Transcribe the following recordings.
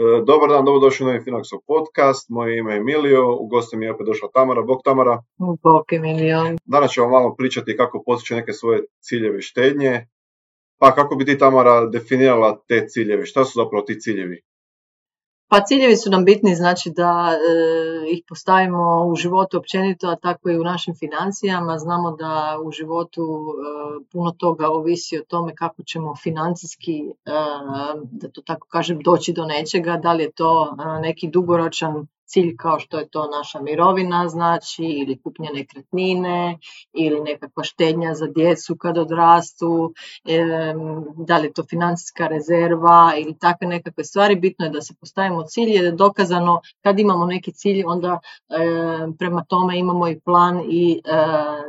E, dobar dan, dobrodošli na Finaxov podcast. Moje ime je Emilio, u goste mi je opet došla Tamara. Bog Tamara. Bog Emilio. Danas ćemo malo pričati kako postići neke svoje ciljeve štednje. Pa kako bi ti Tamara definirala te ciljeve? Šta su zapravo ti ciljevi? Pa ciljevi su nam bitni, znači da e, ih postavimo u životu općenito, a tako i u našim financijama. Znamo da u životu e, puno toga ovisi o tome kako ćemo financijski, e, da to tako kažem, doći do nečega, da li je to neki dugoročan cilj kao što je to naša mirovina znači ili kupnja nekretnine ili nekakva štednja za djecu kad odrastu, da li je to financijska rezerva ili takve nekakve stvari. Bitno je da se postavimo cilj jer je dokazano kad imamo neki cilj onda prema tome imamo i plan i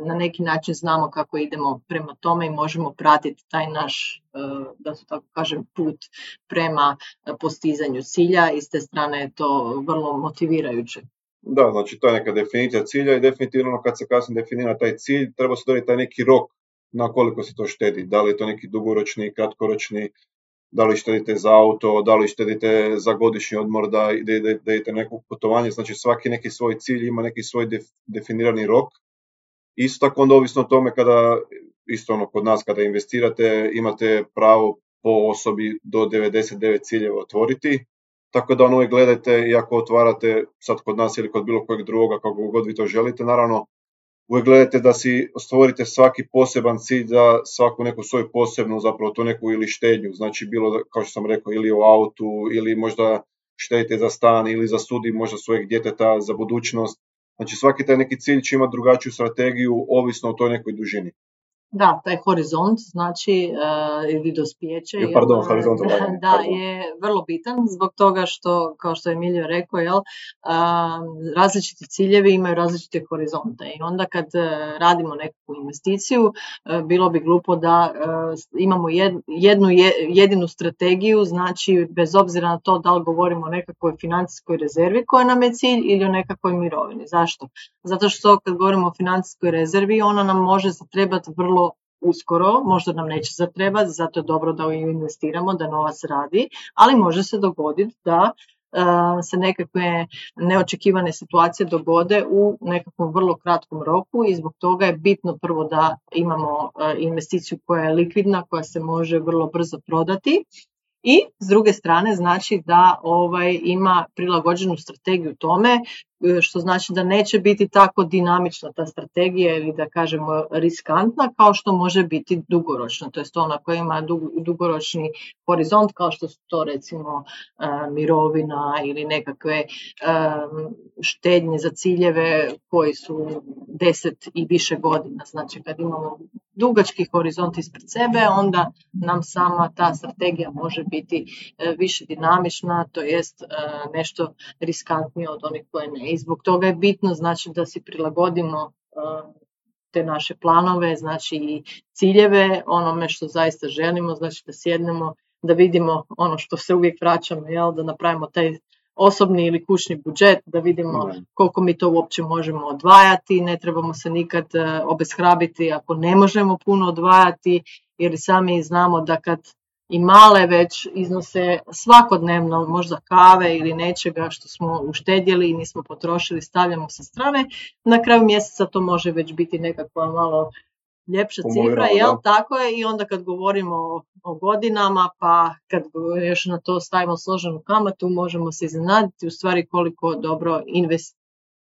na neki način znamo kako idemo prema tome i možemo pratiti taj naš da su tako kažem put prema postizanju cilja i s te strane je to vrlo motivirajuće. Da, znači to je neka definicija cilja i definitivno kad se kasnije definira taj cilj treba se dobiti taj neki rok na koliko se to štedi. Da li je to neki dugoročni, kratkoročni, da li štedite za auto, da li štedite za godišnji odmor, da, idete neko putovanje, znači svaki neki svoj cilj ima neki svoj definirani rok. Isto tako onda ovisno o tome kada isto ono kod nas kada investirate imate pravo po osobi do 99 ciljeva otvoriti, tako da ono uvijek gledajte i ako otvarate sad kod nas ili kod bilo kojeg drugoga kako god vi to želite naravno, uvijek gledajte da si stvorite svaki poseban cilj za svaku neku svoju posebnu zapravo tu neku ili štednju, znači bilo kao što sam rekao ili o autu ili možda štedite za stan ili za studij možda svojeg djeteta za budućnost, znači svaki taj neki cilj će imati drugačiju strategiju ovisno o toj nekoj dužini. Da, taj horizont, znači uh, ili dospijeće je, pardon, horizont, da, je vrlo bitan zbog toga što, kao što je Emilio rekao, jel, uh, različiti ciljevi imaju različite horizonte i onda kad uh, radimo neku investiciju, uh, bilo bi glupo da imamo jednu jedinu strategiju, znači bez obzira na to da li govorimo o nekakvoj financijskoj rezervi koja nam je cilj ili o nekakvoj mirovini. Zašto? Zato što kad govorimo o financijskoj rezervi, ona nam može zatrebati vrlo uskoro, možda nam neće zatrebati, zato je dobro da investiramo, da novac radi, ali može se dogoditi da e, se nekakve neočekivane situacije dogode u nekakvom vrlo kratkom roku i zbog toga je bitno prvo da imamo e, investiciju koja je likvidna, koja se može vrlo brzo prodati i s druge strane znači da ovaj ima prilagođenu strategiju tome što znači da neće biti tako dinamična ta strategija ili da kažemo riskantna kao što može biti dugoročna, to jest ona koja ima dugoročni horizont kao što su to recimo e, mirovina ili nekakve e, štednje za ciljeve koji su deset i više godina. Znači kad imamo dugački horizont ispred sebe, onda nam sama ta strategija može biti više dinamična, to jest nešto riskantnije od onih koje ne i zbog toga je bitno znači da si prilagodimo te naše planove, znači i ciljeve, onome što zaista želimo, znači da sjednemo, da vidimo ono što se uvijek vraćamo, jel, da napravimo taj osobni ili kućni budžet, da vidimo koliko mi to uopće možemo odvajati, ne trebamo se nikad obeshrabiti ako ne možemo puno odvajati, jer sami znamo da kad i male već iznose svakodnevno možda kave ili nečega što smo uštedjeli i nismo potrošili, stavljamo sa strane. Na kraju mjeseca to može već biti nekakva malo ljepša cifra, jel? Tako je. I onda kad govorimo o, godinama pa kad još na to stavimo složenu kamatu možemo se iznenaditi u stvari koliko dobro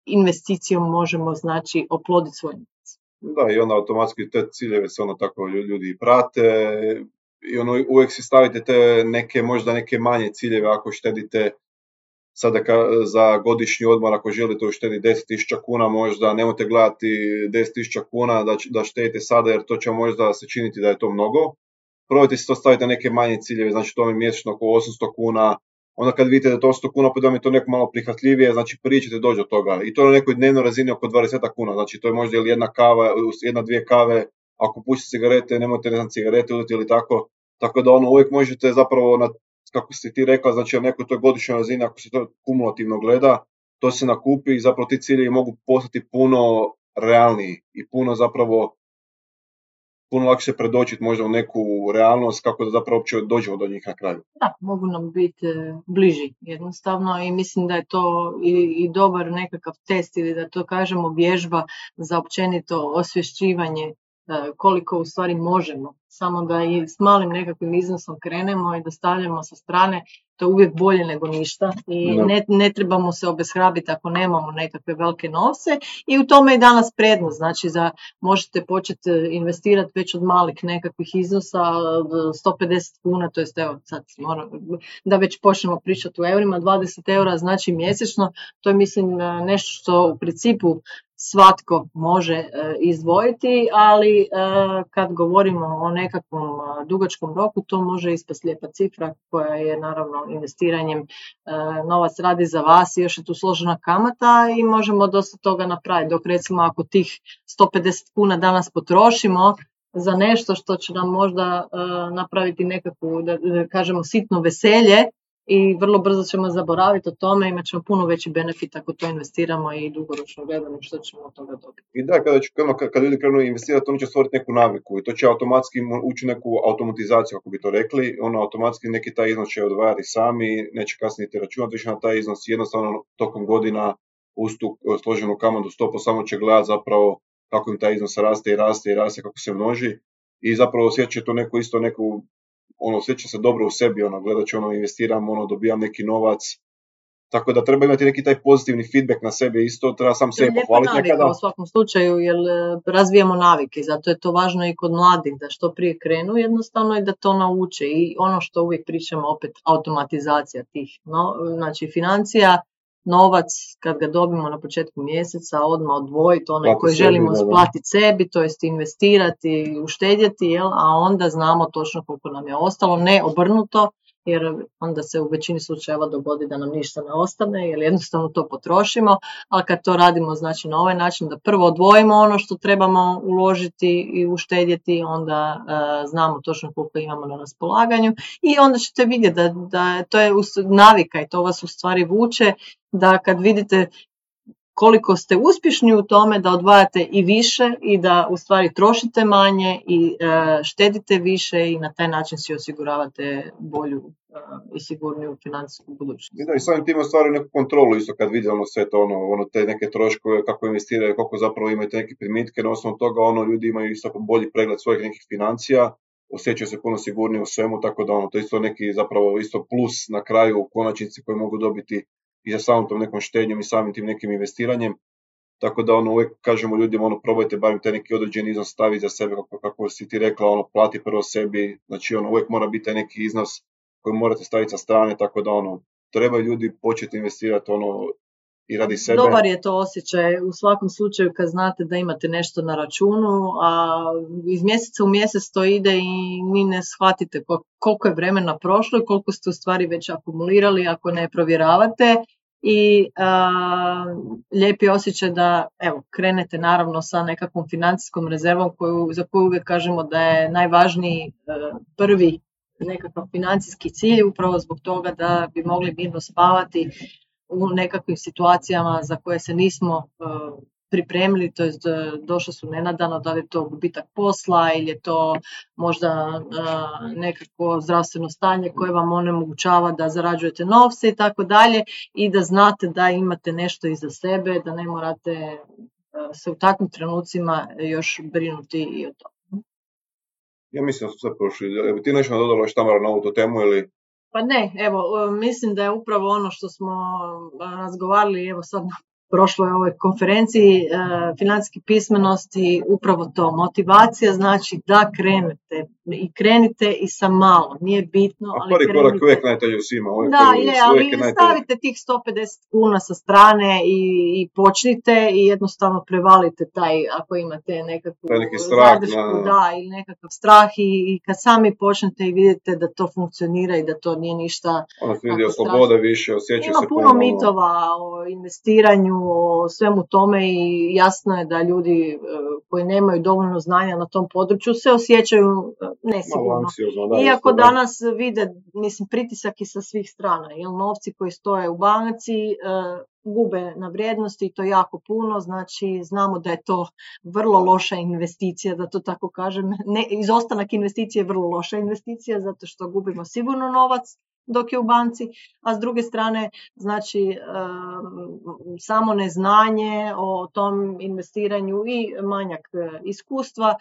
investicijom možemo znači oploditi svoj Da, i onda automatski te ciljeve se ono tako ljudi prate, i ono, uvijek si stavite te neke, možda neke manje ciljeve ako štedite sada ka, za godišnji odmor, ako želite uštediti 10.000 kuna možda, nemojte gledati 10.000 kuna da, da štedite sada jer to će možda se činiti da je to mnogo. Probajte si to staviti na neke manje ciljeve, znači to je mjesečno oko 800 kuna, onda kad vidite da je to 100 kuna, pa da je to neko malo prihvatljivije, znači prije ćete doći od toga. I to na nekoj dnevnoj razini oko 20 kuna, znači to je možda ili jedna kava, jedna, dvije kave, ako pušite cigarete, nemojte ne znam, cigarete uzeti ili tako, tako da ono uvijek možete zapravo na kako si ti rekla, znači na nekoj toj godišnjoj razini, ako se to kumulativno gleda, to se nakupi i zapravo ti ciljevi mogu postati puno realniji i puno zapravo puno lakše predočiti možda u neku realnost kako da zapravo uopće dođemo do njih na kraju. Da, mogu nam biti e, bliži jednostavno i mislim da je to i, i dobar nekakav test ili da to kažemo vježba za općenito osvješćivanje koliko u stvari možemo. Samo da i s malim nekakvim iznosom krenemo i da stavljamo sa strane, to je uvijek bolje nego ništa. I ne, ne trebamo se obeshrabiti ako nemamo nekakve velike novce. I u tome je danas prednost, znači da možete početi investirati već od malih nekakvih iznosa, 150 kuna, to jest evo sad moram, da već počnemo pričati u eurima, 20 eura znači mjesečno, to je mislim nešto što u principu svatko može e, izdvojiti, ali e, kad govorimo o nekakvom e, dugačkom roku, to može ispast lijepa cifra koja je naravno investiranjem novac radi za vas i još je tu složena kamata i možemo dosta toga napraviti. Dok recimo ako tih 150 kuna danas potrošimo, za nešto što će nam možda napraviti nekakvu, da kažemo, sitno veselje, i vrlo brzo ćemo zaboraviti o tome, imat ćemo puno veći benefit ako to investiramo i dugoročno gledamo što ćemo od toga dobiti. I da, kada, ono, kada ljudi krenu investirati, oni će stvoriti neku naviku i to će automatski ući neku automatizaciju, kako bi to rekli, ono automatski neki taj iznos će odvajati sami, neće kasnije računati više na taj iznos, jednostavno tokom godina uz tu e, složenu kamatu stopu samo će gledati zapravo kako im taj iznos raste i raste i raste, kako se množi. I zapravo osjeća to neku isto neku ono, osjećam se dobro u sebi, ono, gledat ću, ono, investiram, ono, dobijam neki novac, tako da treba imati neki taj pozitivni feedback na sebe isto, treba sam sebi pohvaliti nekada. u svakom slučaju, jer e, razvijamo navike, zato je to važno i kod mladih, da što prije krenu jednostavno i da to nauče. I ono što uvijek pričamo, opet automatizacija tih, no, znači financija, novac kad ga dobimo na početku mjeseca odmah odvojiti onaj koji želimo splatiti sebi, to jest investirati, uštedjeti, jel? a onda znamo točno koliko nam je ostalo, ne obrnuto, jer onda se u većini slučajeva dogodi da nam ništa ne ostane jer jednostavno to potrošimo, ali kad to radimo znači na ovaj način da prvo odvojimo ono što trebamo uložiti i uštedjeti, onda e, znamo točno koliko imamo na raspolaganju i onda ćete vidjeti da, da to je navika i to vas u stvari vuče da kad vidite koliko ste uspješni u tome da odvajate i više i da u stvari trošite manje i e, štedite više i na taj način si osiguravate bolju i sigurniju financijsku budućnost. Da, i samim tim ostvaraju neku kontrolu isto kad vidi ono sve to, ono, ono, te neke troškove, kako investiraju, koliko zapravo imaju neke primitke, na osnovu toga ono, ljudi imaju isto bolji pregled svojih nekih financija, osjećaju se puno sigurnije u svemu, tako da ono, to isto neki zapravo isto plus na kraju u konačnici koji mogu dobiti i za samom tom nekom štednjom i samim tim nekim investiranjem. Tako da ono uvijek kažemo ljudima ono probajte barem taj neki određeni iznos staviti za sebe kako, kako si ti rekla ono plati prvo sebi, znači ono uvijek mora biti neki iznos koji morate staviti sa strane tako da ono treba ljudi početi investirati ono i radi sebe. Dobar je to osjećaj u svakom slučaju kad znate da imate nešto na računu, a iz mjeseca u mjesec to ide i ni ne shvatite koliko je vremena prošlo i koliko ste u stvari već akumulirali ako ne provjeravate i a, lijepi osjećaj da evo, krenete naravno sa nekakvom financijskom rezervom koju, za koju uvijek kažemo da je najvažniji e, prvi nekakav financijski cilj upravo zbog toga da bi mogli mirno spavati u nekakvim situacijama za koje se nismo e, pripremili, to jest e, došli su nenadano, da li je to gubitak posla ili je to možda e, nekako zdravstveno stanje koje vam onemogućava da zarađujete novce i tako dalje i da znate da imate nešto iza sebe, da ne morate se u takvim trenucima još brinuti i o tome. Ja mislim da su sve prošli. Ti nešto dodala tamo na ovu temu ili pa ne, evo, mislim da je upravo ono što smo razgovarali, evo sad prošloj ovoj konferenciji e, financijske pismenosti upravo to. Motivacija znači da krenete i krenite i sa malo, nije bitno. A prvi korak uvijek najteže svima. Da, je, ali stavite tih 150 kuna sa strane i, i počnite i jednostavno prevalite taj, ako imate nekakvu strah, da, ili nekakav strah i, i kad sami počnete i vidite da to funkcionira i da to nije ništa... Ono se vidi slobode više, osjeća se puno... puno mitova o investiranju, o svemu tome i jasno je da ljudi e, koji nemaju dovoljno znanja na tom području se osjećaju e, nesigurno. Iako danas vide, mislim, pritisak i sa svih strana, jer novci koji stoje u banci gube na vrijednosti i to jako puno, znači znamo da je to vrlo loša investicija, da to tako kažem. Ne, izostanak investicije je vrlo loša investicija zato što gubimo sigurno novac, dok je u banci, a s druge strane znači samo neznanje o tom investiranju i manjak e, iskustva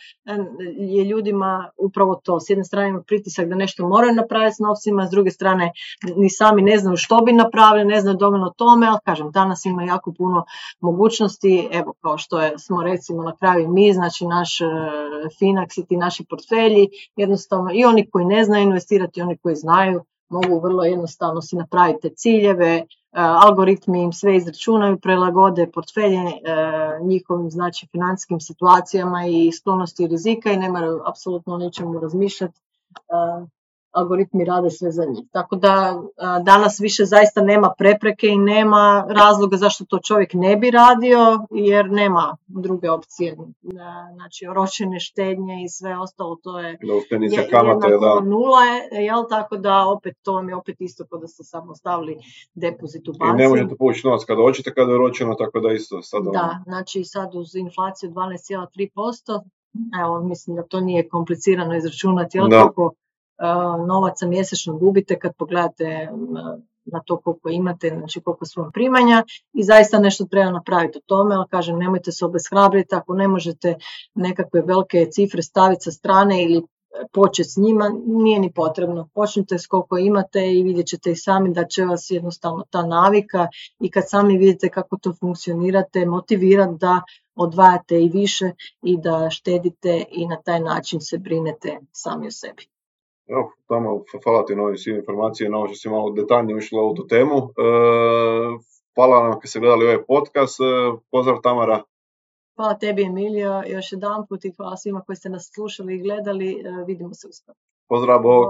je ljudima upravo to. S jedne strane pritisak da nešto moraju napraviti s novcima, s druge strane ni sami ne znaju što bi napravili, ne znaju dovoljno tome, ali kažem, danas ima jako puno mogućnosti, evo kao što smo recimo na kraju mi, znači naš e, Finax i ti naši portfelji, jednostavno i oni koji ne znaju investirati, i oni koji znaju, mogu vrlo jednostavno si napraviti ciljeve, e, algoritmi im sve izračunaju, prelagode portfelje e, njihovim znači financijskim situacijama i sklonosti rizika i ne moraju apsolutno ničemu razmišljati. Algoritmi rade sve za njih. Tako da danas više zaista nema prepreke i nema razloga zašto to čovjek ne bi radio jer nema druge opcije. Znači oročene štednje i sve ostalo to je je, kamate, da. nula, jel tako da opet to vam je opet isto kao da ste samo stavili depozit u banci. I ne možete povući novac kada hoćete, kada je oročeno, tako da isto sad. Ono- da, znači sad uz inflaciju 12,3%, evo mislim da to nije komplicirano izračunati, jel kako novaca mjesečno gubite kad pogledate na to koliko imate, znači koliko su vam primanja i zaista nešto treba napraviti o tome, ali kažem nemojte se obeshrabriti ako ne možete nekakve velike cifre staviti sa strane ili početi s njima, nije ni potrebno. Počnite s koliko imate i vidjet ćete i sami da će vas jednostavno ta navika i kad sami vidite kako to funkcionirate, motivirati da odvajate i više i da štedite i na taj način se brinete sami o sebi. Evo, tamo, hvala ti na ovim svim informacije, na ovo što si malo detaljnije ušla u tu temu. E, hvala nam kad ste gledali ovaj podcast. E, pozdrav Tamara. Hvala tebi Emilio, još jedan put i hvala svima koji ste nas slušali i gledali. E, vidimo se uskoro. Pozdrav, Bog.